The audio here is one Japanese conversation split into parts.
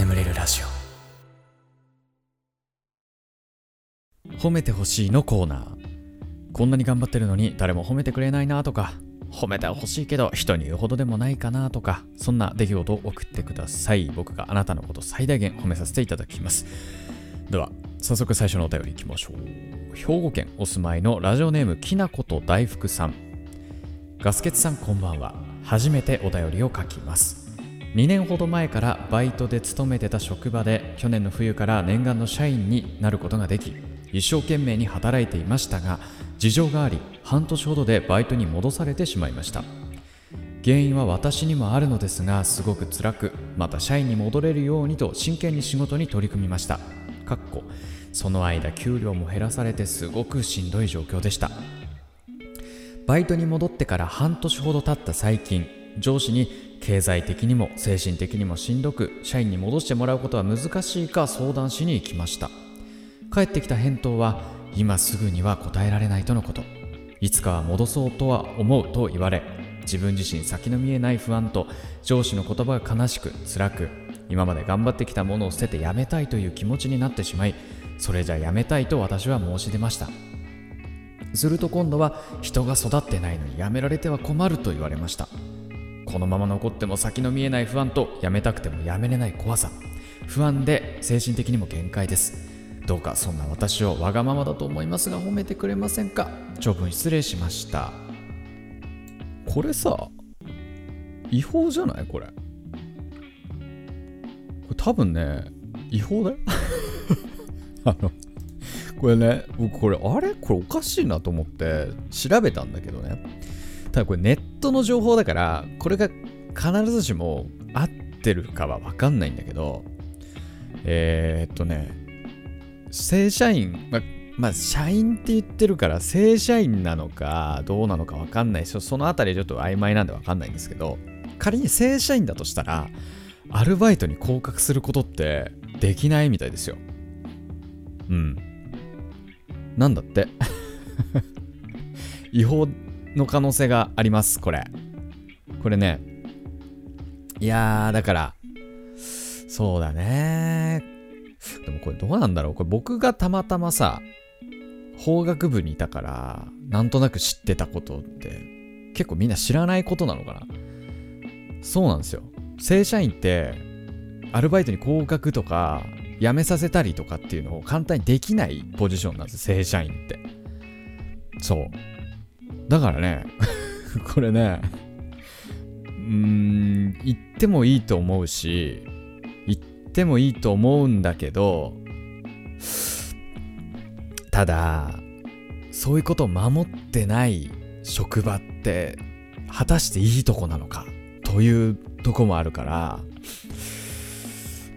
眠れるラジオ。褒めてほしいのコーナー。こんなに頑張ってるのに誰も褒めてくれないなとか。褒めてほしいけど人に言うほどでもないかなとか。そんな出来事を送ってください。僕があなたのこと最大限褒めさせていただきます。では早速最初のお便りいきましょう。兵庫県お住まいのラジオネームきなこと大福さん。ガスケツさんこんばんは。初めてお便りを書きます。2年ほど前からバイトで勤めてた職場で去年の冬から念願の社員になることができ一生懸命に働いていましたが事情があり半年ほどでバイトに戻されてしまいました。原因は私にもあるのですがすごく辛くまた社員に戻れるようにと真剣に仕事に取り組みました。かっこその間給料も減らされてすごくしんどい状況でした。バイトに戻ってから半年ほど経った最近上司に経済的にも精神的にもしんどく社員に戻してもらうことは難しいか相談しに行きました。帰ってきた返答は今すぐには答えられないとのこと。いつかは戻そうとは思うと言われ自分自身先の見えない不安と上司の言葉が悲しく辛く今まで頑張ってきたものを捨ててやめたいという気持ちになってしまいそれじゃやめたいと私は申し出ました。すると今度は人が育ってないのにやめられては困ると言われました。このまま残っても先の見えない不安とやめたくてもやめれない怖さ。不安で精神的にも限界です。どうかそんな私をわがままだと思いますが褒めてくれませんか？長文失礼しました。これさ違法じゃないこれ？これ多分ね違法だよ。あのこれね僕これあれ？これおかしいなと思って調べたんだけどね。ただこれネットの情報だからこれが必ずしも合ってるかは分かんないんだけどえー、っとね正社員、ままあ、社員って言ってるから正社員なのかどうなのか分かんないしそのあたりちょっと曖昧なんで分かんないんですけど仮に正社員だとしたらアルバイトに降格することってできないみたいですよ。うん。なんだって。違法の可能性がありますこれ。これね。いやーだからそうだね。でもこれどうなんだろう？これ僕がたまたまさ法学部にいたからなんとなく知ってたことって結構みんな知らないことなのかな？そうなんですよ。正社員ってアルバイトに降格とか辞めさせたりとかっていうのを簡単にできないポジションなんです正社員って。そう。だからね これねうーん言ってもいいと思うし言ってもいいと思うんだけどただそういうことを守ってない職場って果たしていいとこなのかというとこもあるから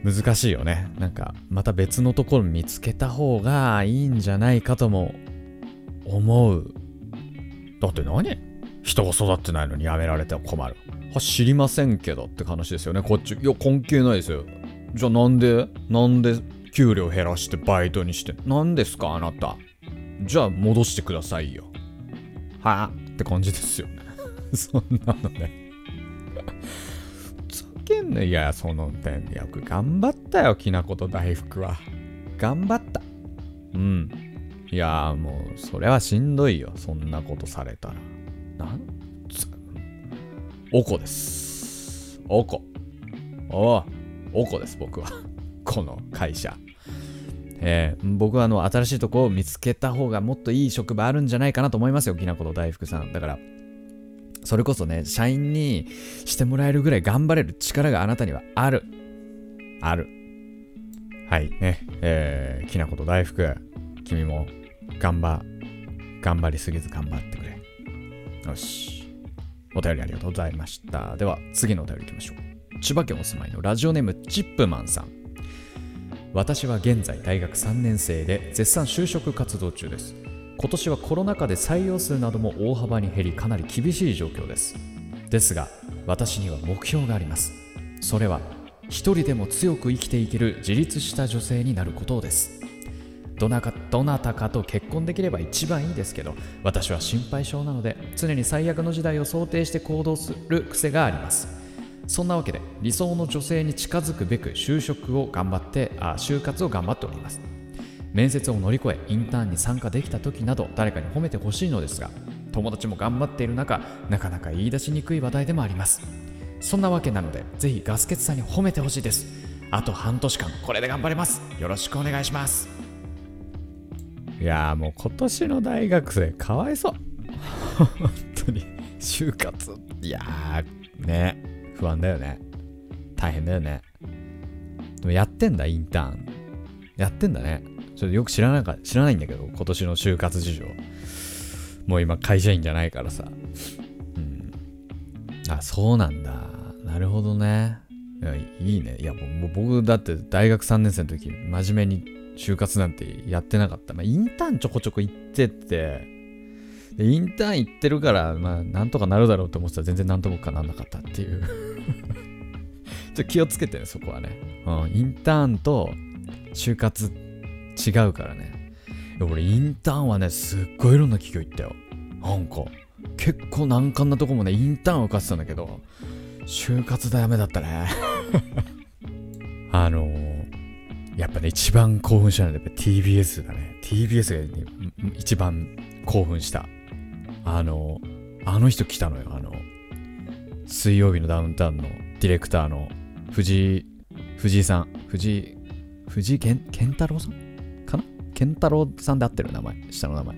難しいよね。なんかまた別のところ見つけた方がいいんじゃないかとも思う。だって何？人が育ってないのに辞められては困る。は知りませんけどって話ですよね。こっち。いや関係ないですよ。じゃあなんで？なんで給料減らしてバイトにして？何ですか？あなた。じゃあ戻してくださいよ。はあって感じですよ。ね そんなのね。つけんねいやその点。よく頑張ったよ。きなこと大福は。頑張った。うん。いやもうそれはしんどいよそんなことされたら。なんつおこです。おこ。おうおこです僕は。この会社。えー、僕はあの新しいとこを見つけた方がもっといい職場あるんじゃないかなと思いますよ、きなこと大福さん。だから、それこそね、社員にしてもらえるぐらい頑張れる力があなたにはある。ある。はいね、えー、きなこと大福、君も頑張、頑張りすぎず頑張ってくれ。よし。お便りありがとうございました。では、次のお便りいきましょう。千葉県お住まいのラジオネームチップマンさん。私は現在大学3年生で絶賛就職活動中です今年はコロナ禍で採用数なども大幅に減りかなり厳しい状況ですですが私には目標がありますそれは一人でも強く生きていける自立した女性になることですどなかどなたかと結婚できれば一番いいですけど私は心配性なので常に最悪の時代を想定して行動する癖があります。そんなわけで理想の女性に近づくべく就職を頑張ってあ就活を頑張っております。面接を乗り越えインターンに参加できた時など誰かに褒めてほしいのですが友達も頑張っている中なかなか言い出しにくい話題でもあります。そんなわけなのでぜひガスケツさんに褒めてほしいです。あと半年間これで頑張れます。よろしくお願いします。いやもう今年の大学生かわいそう。本当に。就活。いやーね。不安だよね。大変だよね。でもやってんだインターン。やってんだね。ちょっとよく知らないか知らないんだけど今年の就活事情。もう今会社員じゃないからさ。うん。あそうなんだ。なるほどね。いやいいね。いやもう僕だって大学3年生の時真面目に就活なんてやってなかった。まあ、インターンちょこちょこ行ってって、でインターン行ってるから、まあ、なんとかなるだろうと思ってたら全然なんともかなんなかったっていう ちょっと気をつけてね、そこはね。うん、インターンと就活違うからね。俺、インターンはね、すっごいいろんな企業行ったよ。なんか、結構難関なとこもね、インターン受かってたんだけど、就活ダメだったね。あのー、やっぱね、一番興奮したのはやっぱ TBS だね。TBS が、ね、一番興奮した。あの、あの人来たのよ。あの、水曜日のダウンタウンのディレクターの藤井、藤井さん。藤井、藤井健健太郎さん？かな？健太郎さんで合ってる名前。下の名前。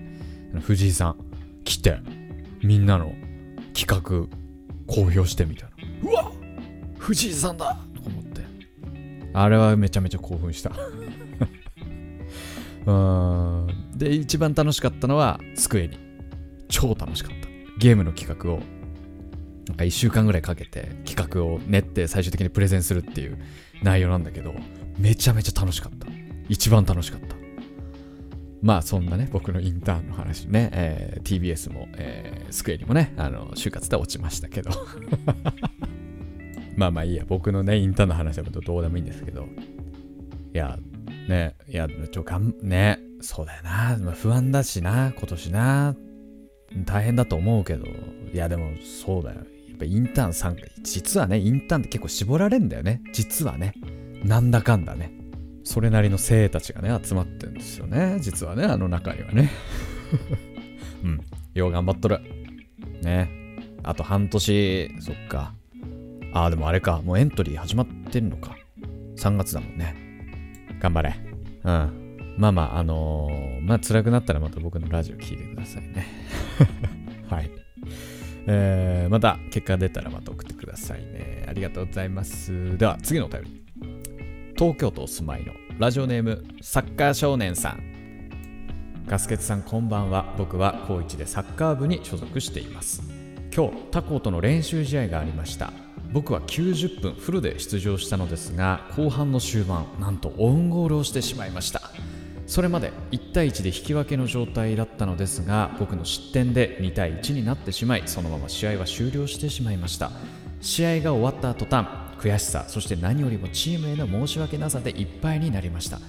藤井さん。来て、みんなの企画公表してみたいな。うわ藤井さんだ。あれはめちゃめちゃ興奮した。うん。で、一番楽しかったのは、スクエニ。超楽しかった。ゲームの企画を、なんか1週間ぐらいかけて企画を練って最終的にプレゼンするっていう内容なんだけど、めちゃめちゃ楽しかった。一番楽しかった。まあそんなね、僕のインターンの話ね、えー、TBS も、えー、スクエニもね、あの、就活で落ちましたけどまあまあいいや、僕のね、インターンの話はどうでもいいんですけど、いや、ね、いや、ちょ、がん、ね、そうだよな、まあ、不安だしな、今年な、大変だと思うけど、いや、でもそうだよ。やっぱインターン参加、実はね、インターンって結構絞られんだよね。実はね。なんだかんだね。それなりの生たちがね、集まってるんですよね。実はね、あの中にはね。うん。よう頑張っとる。ね。あと半年、そっか。ああ、でもあれか。もうエントリー始まってんのか。3月だもんね。頑張れ。うん。まあまあ、あのー、まあ辛くなったらまた僕のラジオ聞いてくださいね。はい。えー、また結果出たらまた送ってくださいね。ありがとうございます。では次のお便り。東京都お住まいのラジオネームサッカー少年さん。ガスケツさんこんばんは。僕は高一でサッカー部に所属しています。今日他校との練習試合がありました。僕は90分フルで出場したのですが後半の終盤なんとオウンゴールをしてしまいました。それまで1対1で引き分けの状態だったのですが僕の失点で2対1になってしまいそのまま試合は終了してしまいました。試合が終わった途端悔しさそして何よりもチームへの申し訳なさでいっぱいになりました。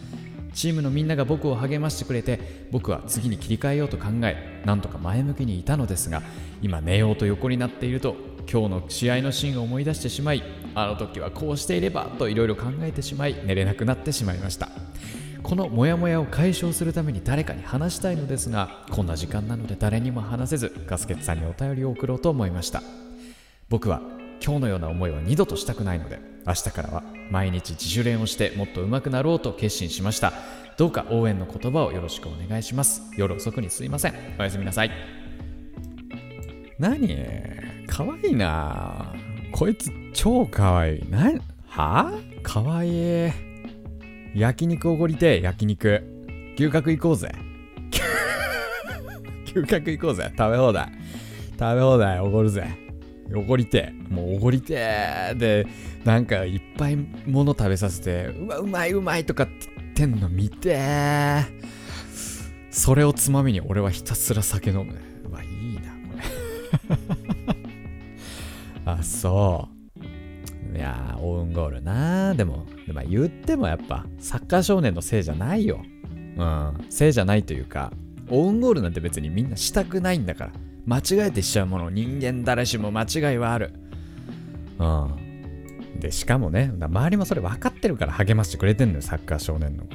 チームのみんなが僕を励ましてくれて僕は次に切り替えようと考えなんとか前向きにいたのですが今寝ようと横になっていると今日の試合のシーンを思い出してしまいあの時はこうしていればといろいろ考えてしまい寝れなくなってしまいました。このモヤモヤを解消するために誰かに話したいのですがこんな時間なので誰にも話せずガスケツさんにお便りを送ろうと思いました。僕は今日のような思いは二度としたくないので明日からは毎日自主練をしてもっと上手くなろうと決心しました。どうか応援の言葉をよろしくお願いします。夜遅くにすいません。おやすみなさい。何？かわいいな。こいつ超かわい。いなは？かわい。い焼肉おごりて焼肉。牛角行こうぜ。牛角行こうぜ。食べ放題。食べ放題おごるぜ。おごりてもうおごりてでなんかいっぱいもの食べさせてうわうまいうまいとかって言ってんの見て。それをつまみに俺はひたすら酒飲む。うわいいなこれ。あそういやオウンゴールなでもでも言ってもやっぱサッカー少年のせいじゃないようんせいじゃないというかオウンゴールなんて別にみんなしたくないんだから間違えてしちゃうもの人間誰しも間違いはあるうんで、しかもね、周りもそれ分かってるから励ましてくれてんのよ、サッカー少年のこ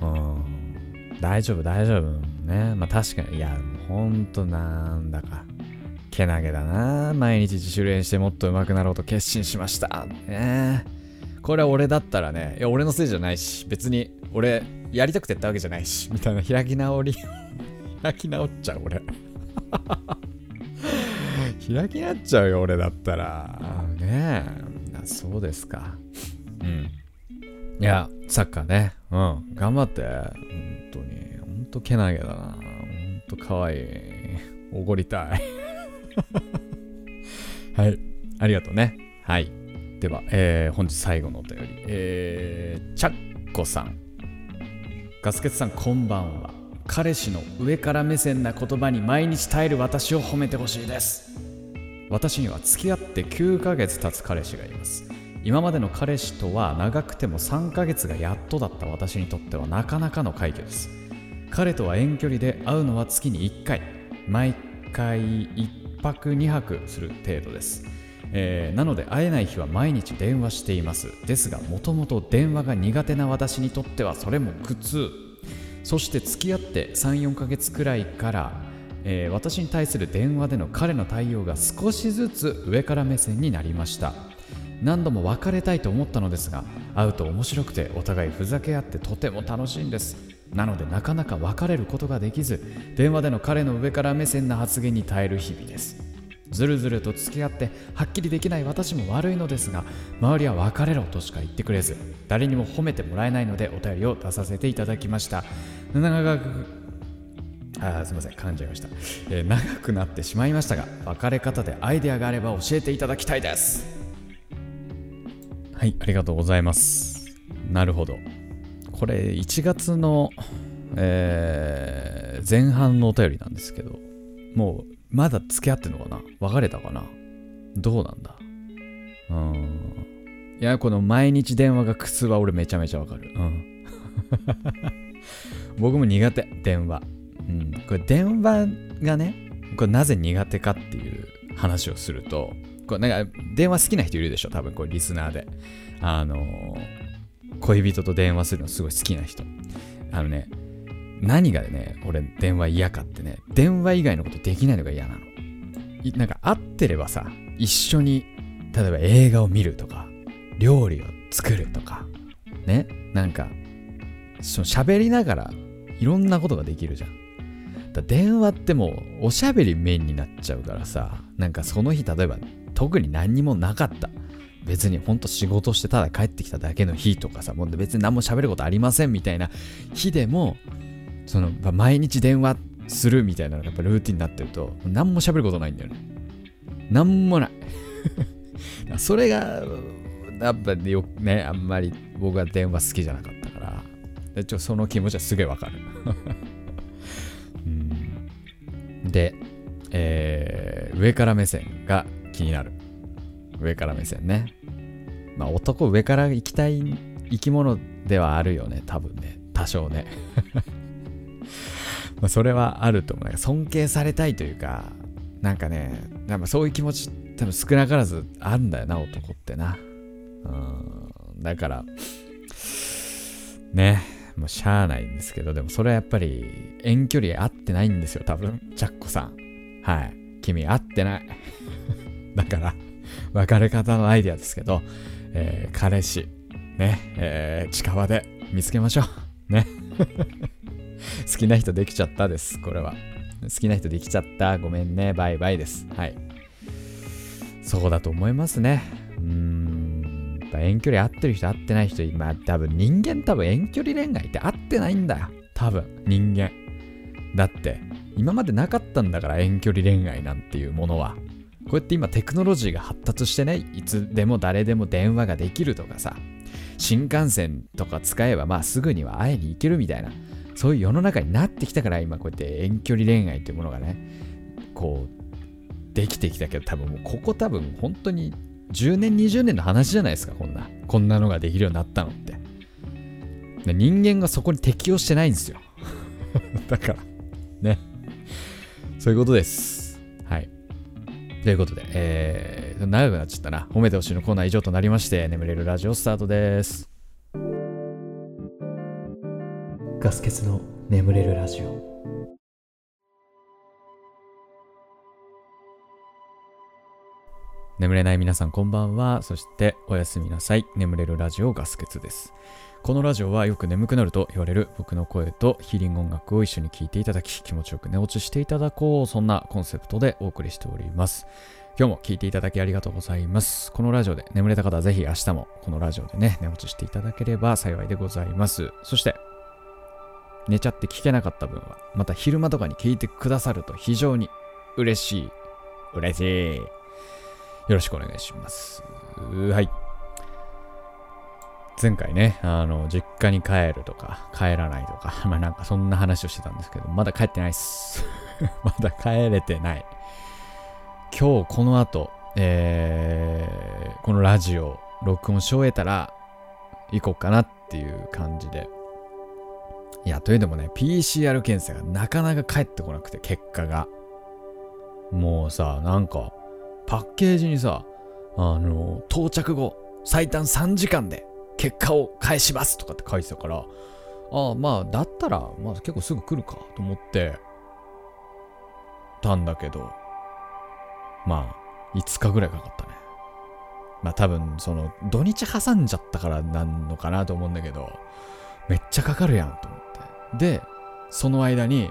と。うん。大丈夫、大丈夫。ね。まあ確かに、いや、ほんとなんだか、けなげだな。毎日自主練してもっと上手くなろうと決心しました。ね。これは俺だったらね、いや、俺のせいじゃないし、別に俺、やりたくてやったわけじゃないし、みたいな開き直り 開き直っちゃう、俺。開き直っちゃうよ、俺だったら。ねえ。そうですか。うん。いや、サッカーね。うん。頑張って。本当に。本当けなげだな。本当かわいい。おごりたい。はい。ありがとうね。はい。では、えー、本日最後のお便り。えー、チャッコさん。ガスケツさん、こんばんは。彼氏の上から目線な言葉に毎日耐える私を褒めてほしいです。私には付き合って9ヶ月経つ彼氏がいます。今までの彼氏とは長くても3ヶ月がやっとだった私にとってはなかなかの快挙です。彼とは遠距離で会うのは月に1回。毎回1 1泊2泊する程度です。えー、なので会えない日は毎日電話しています。ですがもともと電話が苦手な私にとってはそれも苦痛。そして付き合って34ヶ月くらいから、えー、私に対する電話での彼の対応が少しずつ上から目線になりました。何度も別れたいと思ったのですが会うと面白くてお互いふざけ合ってとても楽しいんです。なのでなかなか別れることができず電話での彼の上から目線な発言に耐える日々です。ずるずると付き合ってはっきりできない私も悪いのですが周りは別れろとしか言ってくれず誰にも褒めてもらえないのでお便りを出させていただきました。長くあすみません噛んじゃいました、えー、長くなってしまいましたが別れ方でアイデアがあれば教えていただきたいです。はいありがとうございます。なるほど。これ1月の、えー、前半のお便りなんですけどもうまだ付き合ってんのかな？別れたかな？どうなんだ？うん。いや、この毎日電話が苦痛は俺めちゃめちゃわかる。うん。僕も苦手、電話。うん。これ電話がね、これなぜ苦手かっていう話をすると、これなんか電話好きな人いるでしょ？多分これリスナーで。あのー、恋人と電話するのすごい好きな人。あのね、何がね、俺電話嫌かってね、電話以外のことできないのが嫌なの。なんか会ってればさ、一緒に、例えば映画を見るとか、料理を作るとか、ね、なんか、その喋りながらいろんなことができるじゃん。だ電話ってもうおしゃべりメインになっちゃうからさ、なんかその日例えば特に何にもなかった。別にほんと仕事してただ帰ってきただけの日とかさ、もう別に何も喋ることありませんみたいな日でも、その、毎日電話するみたいなのがやっぱルーティンになってると、何も喋ることないんだよね。何もない。それが、やっぱよね、あんまり僕は電話好きじゃなかったから、でちょその気持ちはすげえわかる。で、えー、上から目線が気になる。上から目線ね。まあ男上から行きたい生き物ではあるよね、多分ね。多少ね。まそれはあると思う。尊敬されたいというか、なんかね、なんかそういう気持ち多分少なからずあるんだよな、男ってな。うん、だから、ね、もうしゃあないんですけど、でもそれはやっぱり遠距離合ってないんですよ、多分、ジャッコさん。はい。君合ってない。だから、別れ方のアイデアですけど、えー、彼氏、ね、えー、近場で見つけましょう。ね。好きな人できちゃったです、これは。好きな人できちゃった。ごめんね。バイバイです。はい。そうだと思いますね。うーん。やっぱ遠距離合ってる人合ってない人、今多分人間多分遠距離恋愛って合ってないんだよ。多分人間。だって、今までなかったんだから遠距離恋愛なんていうものは。こうやって今テクノロジーが発達してね、いつでも誰でも電話ができるとかさ、新幹線とか使えばまあすぐには会いに行けるみたいな。そういう世の中になってきたから今こうやって遠距離恋愛っていうものがねこうできてきたけど多分もうここ多分本当に10年20年の話じゃないですかこんな。こんなのができるようになったのって。人間がそこに適応してないんですよ。だから。ね。そういうことです。ということで、え長くなっちゃったな。褒めてほしいのコーナー以上となりまして、眠れるラジオスタートです。ガス欠の眠れるラジオ。眠れない皆さんこんばんは。そしておやすみなさい。眠れるラジオガス欠です。このラジオはよく眠くなると言われる僕の声とヒーリング音楽を一緒に聴いていただき気持ちよく寝落ちしていただこうそんなコンセプトでお送りしております。今日も聴いていただきありがとうございます。このラジオで眠れた方はぜひ明日もこのラジオでね寝落ちしていただければ幸いでございます。そして寝ちゃって聞けなかった分はまた昼間とかに聞いてくださると非常に嬉しい。嬉しい。よろしくお願いします。はい。前回ね、あの、実家に帰るとか、帰らないとか、まあなんかそんな話をしてたんですけど、まだ帰ってないっす。まだ帰れてない。今日この後、えー、このラジオ、録音し終えたら、行こうかなっていう感じで。いや、というのもね、PCR 検査がなかなか返ってこなくて、結果が。もうさ、なんか、パッケージにさ、あの、到着後、最短3時間で結果を返しますとかって書いてたから、ああ、まあ、だったら、まあ結構すぐ来るかと思って、たんだけど、まあ、5日ぐらいかかったね。まあ多分、その、土日挟んじゃったからなんのかなと思うんだけど、めっちゃかかるやんと思って。で、その間に、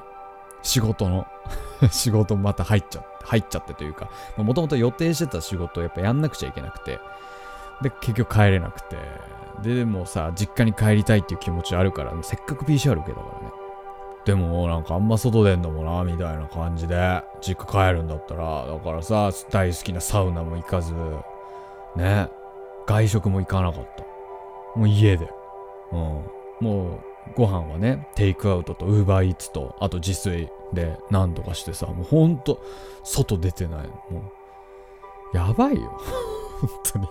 仕事の 仕事また入っちゃって、入っちゃってというか、もともと予定してた仕事をやっぱやんなくちゃいけなくて、で、結局帰れなくて、で、でもさ、実家に帰りたいっていう気持ちあるから、せっかく PCR 受けたからね。でも、なんかあんま外出んのもな、みたいな感じで、実家帰るんだったら、だからさ、大好きなサウナも行かず、ね、外食も行かなかった。もう家で。うん。もう、ご飯はね、テイクアウトとウーバーイーツと、あと自炊で何とかしてさ、もうほんと、外出てない。もう、やばいよ。本当に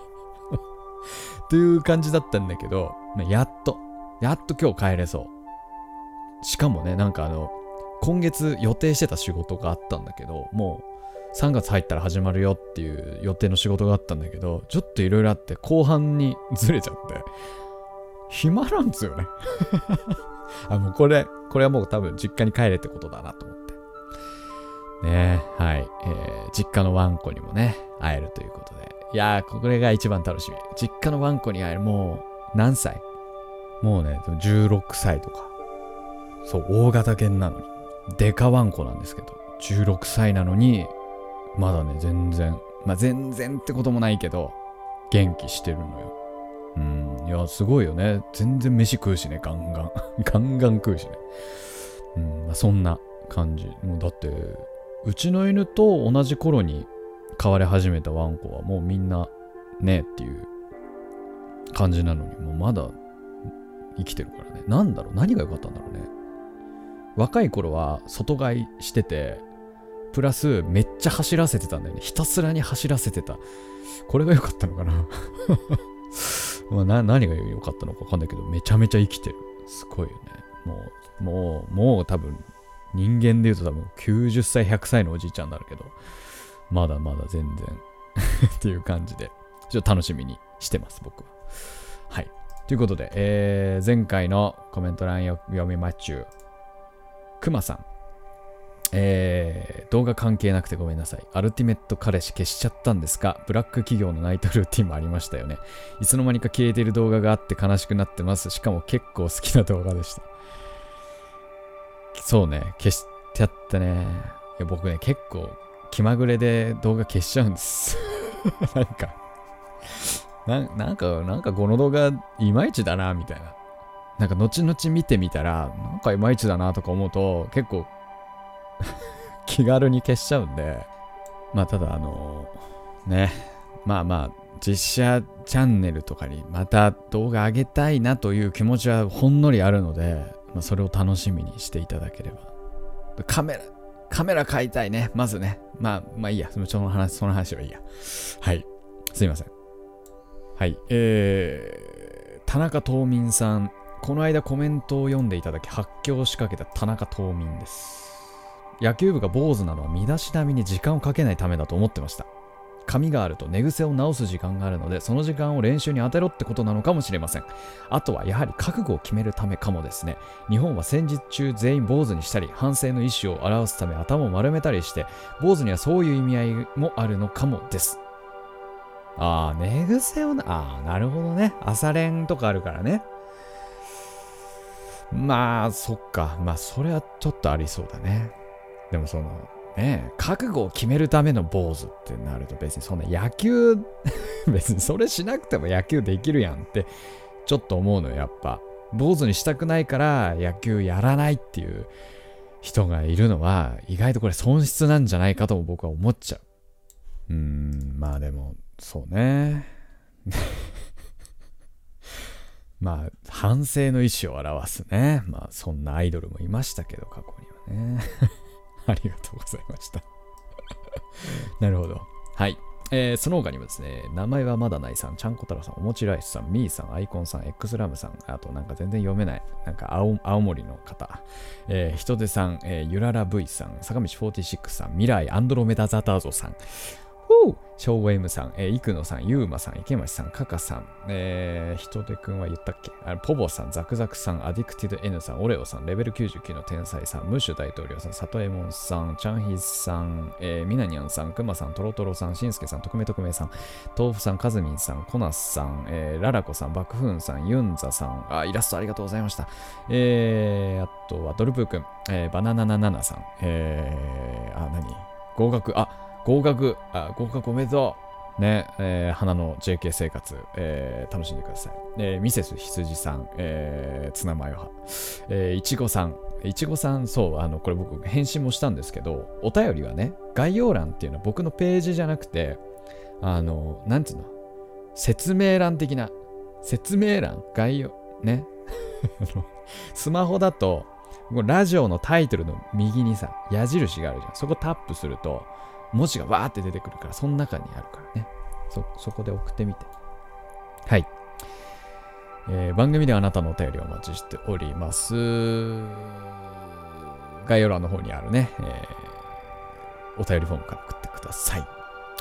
っていう感じだったんだけど、まやっと、やっと今日帰れそう。しかもね、なんかあの、今月予定してた仕事があったんだけど、もう3月入ったら始まるよっていう予定の仕事があったんだけど、ちょっといろいろあって後半にずれちゃって、暇なんですよね あ、もうこれ、これはもう多分実家に帰れってことだなと思って。ねはい。えー、実家のワンコにもね、会えるということで、いやー、これが一番楽しみ。実家のワンコに会える。もう、何歳？もうね、16歳とか。そう、大型犬なのに。デカワンコなんですけど、16歳なのに、まだね、全然、まあ全然ってこともないけど、元気してるのよ。うん、いや、すごいよね。全然飯食うしね、ガンガン。ガンガン食うしね。うん、まあ、そんな感じ。もうだって、うちの犬と同じ頃に飼われ始めたワンコはもうみんなねっていう感じなのに、もうまだ生きてるからね。なんだろう？何が良かったんだろうね。若い頃は外飼いしてて、プラスめっちゃ走らせてたんだよね。ひたすらに走らせてた。これが良かったのかな？まあな何が良かったのか分かんないけど、めちゃめちゃ生きてる。すごいよね。もう、もう、もう多分、人間で言うと多分90歳、100歳のおじいちゃんになるけど、まだまだ全然 っていう感じで、ちょっと楽しみにしてます、僕は。はい。ということで、えー、前回のコメント欄読みまっちゅう。くまさん。えー、動画関係なくてごめんなさい。アルティメット彼氏消しちゃったんですか？ブラック企業のナイトルーティンもありましたよね。いつの間にか消えてる動画があって悲しくなってます。しかも結構好きな動画でした。そうね、消しちゃったね。いや僕ね、結構気まぐれで動画消しちゃうんです なんかな、んか、なんかこの動画いまいちだな、みたいな。なんか後々見てみたら、なんかいまいちだなとか思うと、結構 気軽に消しちゃうんで、まあただあのね、まあまあ、実写チャンネルとかにまた動画上げたいなという気持ちはほんのりあるので、まあ、それを楽しみにしていただければ。カメラ、カメラ買いたいね。まずね。まあ、まあいいや。その話、その話はいいや。はい。すいません。はい。えー、田中東民さん。この間コメントを読んでいただき発狂しかけた田中東民です。野球部が坊主なのは身だしなみに時間をかけないためだと思ってました。髪があると寝癖を直す時間があるのでその時間を練習に当てろってことなのかもしれません。あとはやはり覚悟を決めるためかもですね。日本は戦時中全員坊主にしたり反省の意思を表すため頭を丸めたりして坊主にはそういう意味合いもあるのかもです。ああ寝癖をなああなるほどね。朝練とかあるからね。まあそっか。まあそれはちょっとありそうだね。でもそのね覚悟を決めるための坊主ってなると別にそんな野球 別にそれしなくても野球できるやんってちょっと思うのやっぱ。坊主にしたくないから野球やらないっていう人がいるのは意外とこれ損失なんじゃないかとも僕は思っちゃう。うーんまあでもそうね。まあ反省の意思を表すね。まあそんなアイドルもいましたけど過去にはね。ありがとうございました なるほど。はい。えーその他にもですね、名前はまだないさん、ちゃんこ太郎さん、おもちライスさん、みーさん、アイコンさん、X ラムさん、あとなんか全然読めない、なんか青青森の方、えー、人手さん、えーゆらら V さん、坂道46さん、未来アンドロメダザターゾさん、ショーウさん、えー、イクノさん、ユーマさん、池町さん、カカさん、えー、人手くんは言ったっけ？あポボさん、ザクザクさん、アディクティド N さん、オレオさん、レベル99の天才さん、ムッシュ大統領さん、サトエモンさん、チャンヒさん、えー、ミナニャンさん、クマさん、トロトロさん、シンスケさん、特命特命さん、豆腐さん、カズミンさん、コナスさん、えー、ララコさん、バクフーンさん、ユンザさん、あ、イラストありがとうございました。えー、あとはドルプーくん、えー、バナナナナナさん、えー、あ、何？合格、あ、合格、あ、合格おめでとう。ね、えー花の JK 生活、えー楽しんでください。えーミセス羊さん、えーツナマヨ派、えーいちごさん、いちごさん、そう、あの、これ僕返信もしたんですけど、お便りはね、概要欄っていうのは僕のページじゃなくて、あの、なんていうの、説明欄的な、説明欄、概要、ね？スマホだと、ラジオのタイトルの右にさ、矢印があるじゃん。そこタップすると、文字がわーって出てくるから、その中にあるからね。そ、そこで送ってみて。はい。えー番組ではあなたのお便りをお待ちしております。概要欄の方にあるね、えーお便りフォームから送ってください。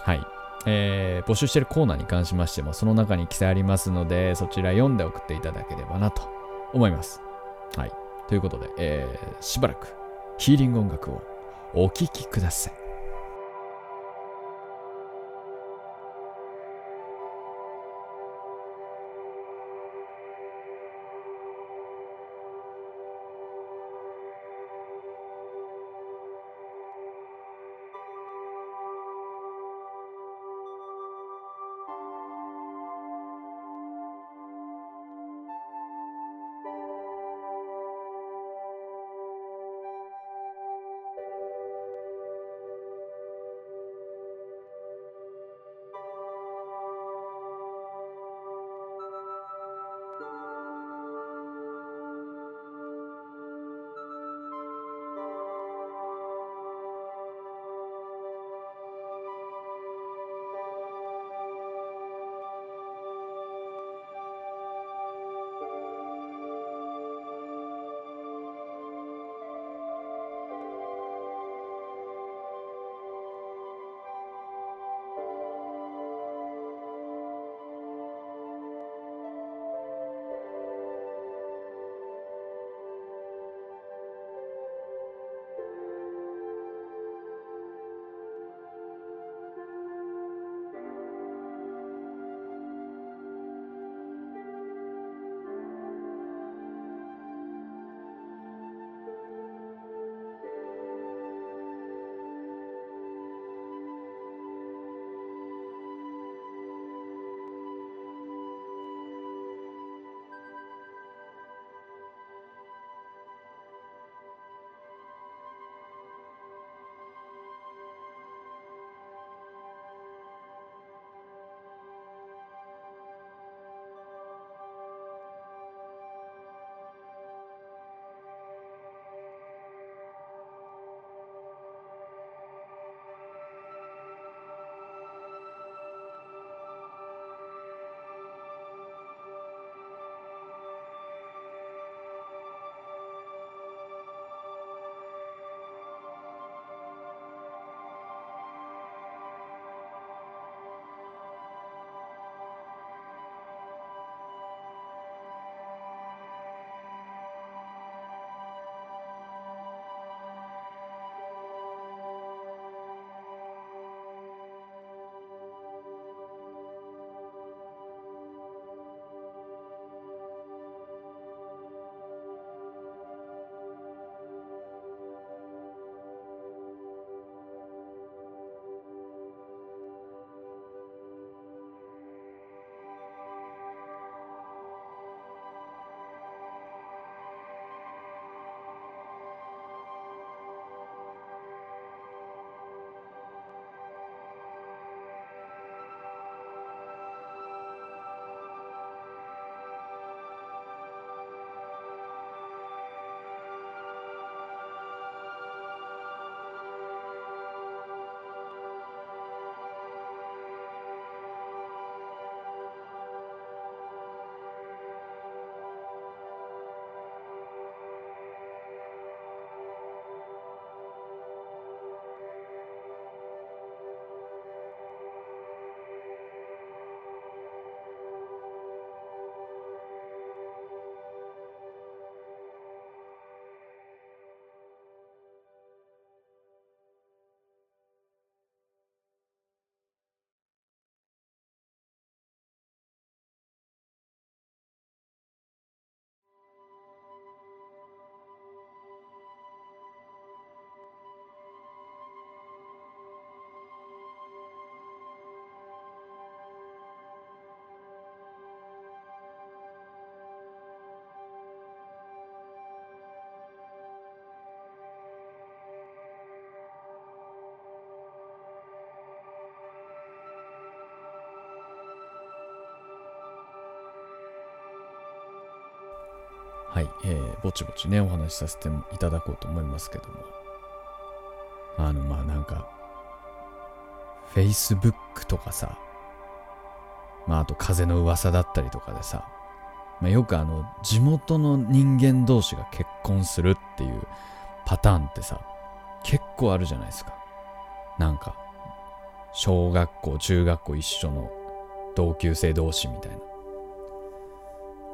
はい。えー募集してるコーナーに関しましても、その中に記載ありますので、そちら読んで送っていただければなと思います。はい。ということで、えーしばらくヒーリング音楽をお聴きください。はい、えー、ぼちぼちね、お話しさせていただこうと思いますけども。あの、まあなんか、Facebook とかさ、まああと風の噂だったりとかでさ、まあ、よくあの、地元の人間同士が結婚するっていうパターンってさ、結構あるじゃないですか。なんか、小学校、中学校一緒の同級生同士みたいな。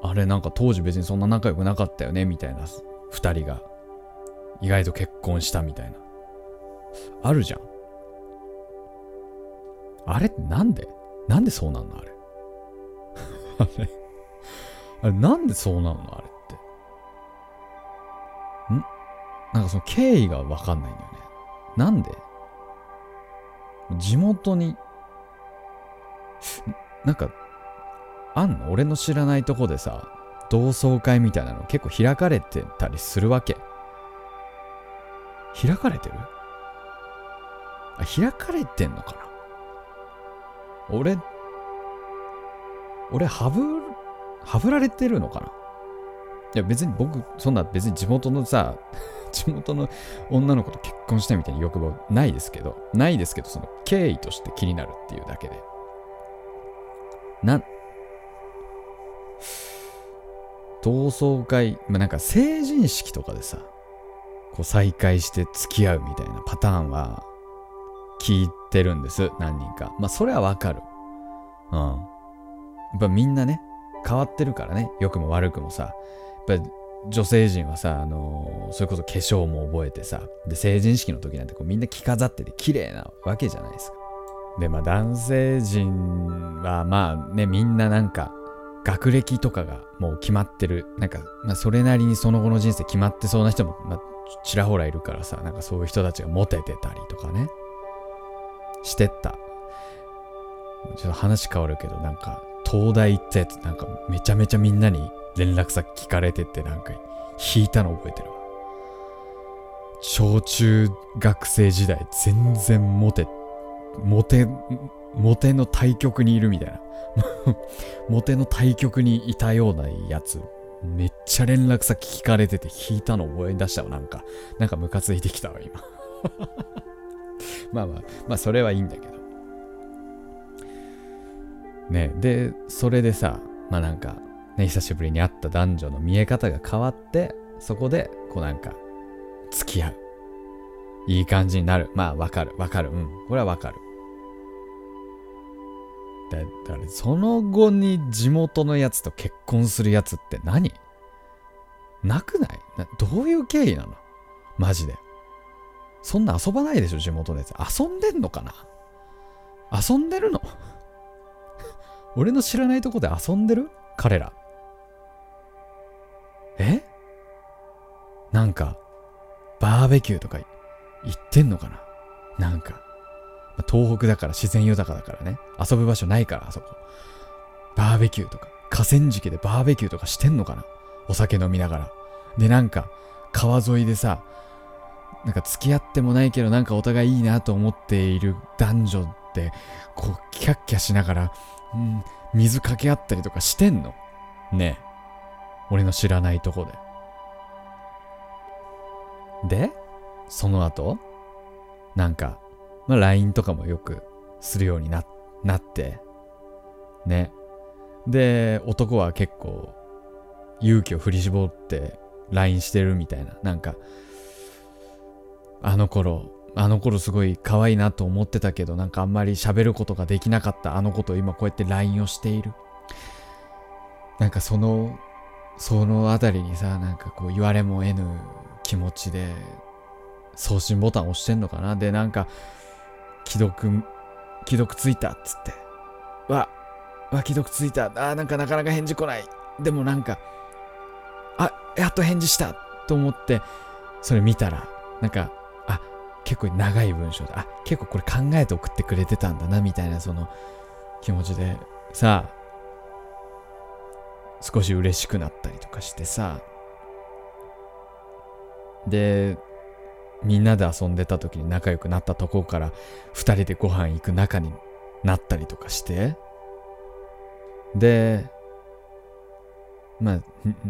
あれなんか当時別にそんな仲良くなかったよねみたいな二人が意外と結婚したみたいな。あるじゃん。あれってなんで？なんでそうなんの？あれ。あれなんでそうなの？あれって。ん？なんかその経緯がわかんないんだよね。なんで？地元に、なんか、あんの？俺の知らないとこでさ、同窓会みたいなの結構開かれてたりするわけ。開かれてる？あ、開かれてんのかな？俺、俺、はぶ、はぶられてるのかな？いや別に僕、そんな別に地元のさ、地元の女の子と結婚したいみたいな欲望ないですけど、ないですけど、その経緯として気になるっていうだけで。な、同窓会、まあ、なんか成人式とかでさ、こう再会して付き合うみたいなパターンは聞いてるんです、何人か。まあそれはわかる。うん。やっぱみんなね、変わってるからね、良くも悪くもさ。やっぱ女性陣はさ、あのー、それこそ化粧も覚えてさ、で、成人式の時なんてこうみんな着飾ってて綺麗なわけじゃないですか。で、まあ男性陣はまあね、みんななんか、学歴とかがもう決まってる。なんか、まあそれなりにその後の人生決まってそうな人も、まあ、ちらほらいるからさ、なんかそういう人たちがモテてたりとかね、してった。ちょっと話変わるけど、なんか、東大行ったやつ、なんかめちゃめちゃみんなに連絡先聞かれてってなんか引いたの覚えてるわ。小中学生時代全然モテ、モテ、モテの対局にいるみたいな。モテの対局にいたようなやつ。めっちゃ連絡先聞かれてて引いたの覚え出したわ。なんか、なんかムカついてきたわ、今。まあまあ、まあそれはいいんだけど。ねで、それでさ、まあなんか、ね、久しぶりに会った男女の見え方が変わって、そこで、こうなんか、付き合う。いい感じになる。まあ、わかる、わかる。うん。これはわかる。だだから、その後に地元のやつと結婚するやつって何？なくない？などういう経緯なの？マジで。そんな遊ばないでしょ、地元のやつ。遊んでんのかな？遊んでるの？俺の知らないとこで遊んでる？彼ら。え？なんか、バーベキューとか行ってんのかな？なんか、東北だから自然豊かだからね。遊ぶ場所ないから、あそこ。バーベキューとか、河川敷でバーベキューとかしてんのかなお酒飲みながら。で、なんか、川沿いでさ、なんか付き合ってもないけど、なんかお互いいいなと思っている男女って、こう、キャッキャしながら、うん、水かけ合ったりとかしてんのねえ。俺の知らないとこで。で、その後、なんか、まあ、LINE とかもよくするようにななって、ね。で、男は結構、勇気を振り絞って LINE してるみたいな。なんか、あの頃、あの頃すごい可愛いなと思ってたけど、なんかあんまり喋ることができなかったあの子と今こうやって LINE をしている。なんかそのそのあたりにさ、なんかこう言われも得ぬ気持ちで、送信ボタン押してんのかなで、なんか、既読、既読ついたっつって。わ、わ、既読ついた。あ、なんかなかなか返事来ない。でもなんか、あ、やっと返事したと思って、それ見たら、なんか、あ、結構長い文章だ。あ、結構これ考えて送ってくれてたんだな、みたいなその気持ちで、さあ、少し嬉しくなったりとかしてさでみんなで遊んでた時に仲良くなったとこから二人でご飯行く仲になったりとかして。でまあ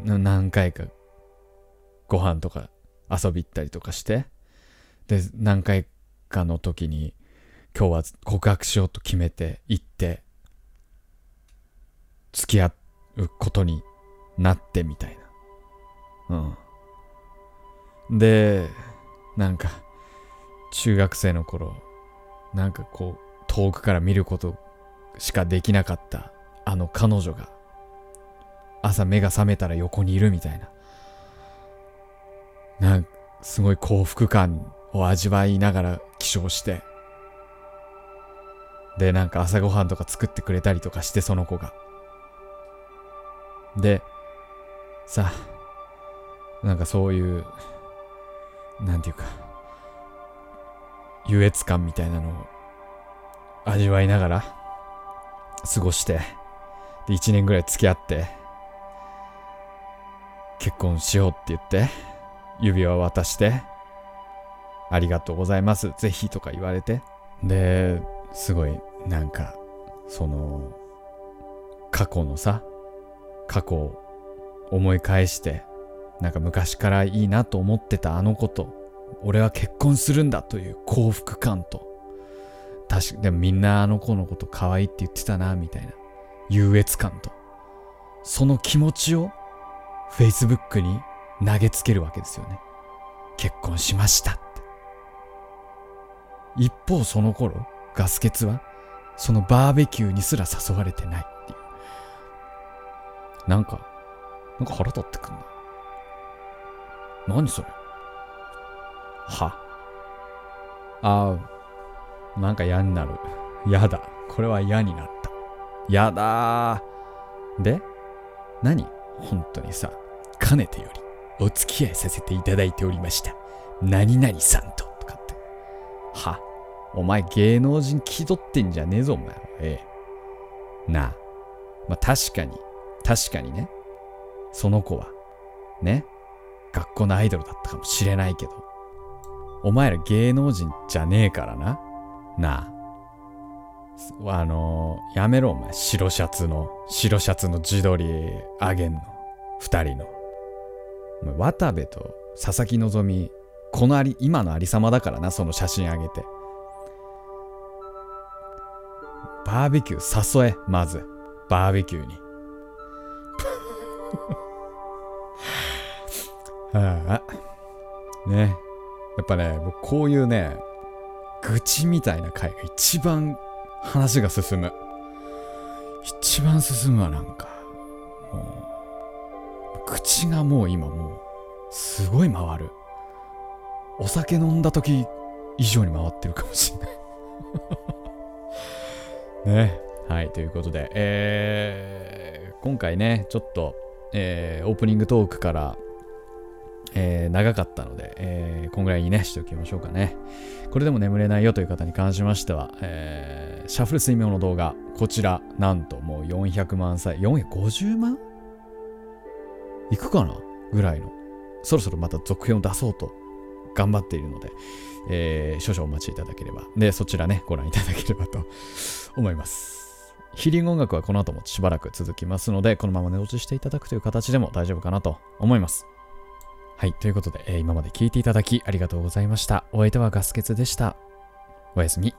何回かご飯とか遊び行ったりとかして。で何回かの時に今日は告白しようと決めて行って付き合うことになってみたいな。うん。でなんか中学生の頃なんかこう遠くから見ることしかできなかったあの彼女が朝目が覚めたら横にいるみたいな。なんかすごい幸福感を味わいながら起床してでなんか朝ごはんとか作ってくれたりとかしてその子が。でさなんかそういうなんていうか優越感みたいなのを味わいながら過ごしてで1年ぐらい付き合って結婚しようって言って指輪渡してありがとうございますぜひとか言われてですごいなんかその過去のさ過去を思い返してなんか昔からいいなと思ってたあの子と。俺は結婚するんだという幸福感と。確かでもみんなあの子のこと可愛いって言ってたなみたいな。優越感と。その気持ちを Facebook に投げつけるわけですよね。結婚しましたって。一方その頃ガス欠はそのバーベキューにすら誘われてないっていうなんかなんか腹立ってくんな何それ？は？ああ、なんか嫌になる。やだ。これは嫌になった。やだ。で？何？本当にさ、かねてよりお付き合いさせていただいておりました。何々さんと。とかって。は？お前芸能人気取ってんじゃねえぞ、お前。ええ。なあ。まあ確かに、確かにね。その子は、ね。学校のアイドルだったかもしれないけど、お前ら芸能人じゃねえからな。なあ。あのー、やめろお前。白シャツの、白シャツの自撮りあげんの。二人の。渡部と佐々木希、このあり、今のありさまだからな、その写真あげて。バーベキュー誘え、まず。バーベキューに。はあ、ね。やっぱね、僕こういうね、愚痴みたいな回が一番話が進む。一番進むわ、なんか。もう、口がもう今もう、すごい回る。お酒飲んだ時以上に回ってるかもしんない ね。はい、ということで、えー、今回ね、ちょっと、えー、オープニングトークからえー、長かったので、えー、こんぐらいにね、しておきましょうかね。これでも眠れないよという方に関しましては、えー、シャッフル睡眠の動画、こちら、なんともう400万歳、450万？いくかな？ぐらいの。そろそろまた続編を出そうと頑張っているので、えー、少々お待ちいただければ。で、そちらね、ご覧いただければと 思います。ヒーリング音楽はこの後もしばらく続きますので、このまま寝落ちしていただくという形でも大丈夫かなと思います。はい、ということで、えー、今まで聞いていただきありがとうございました。お相手はガスケツでした。おやすみ。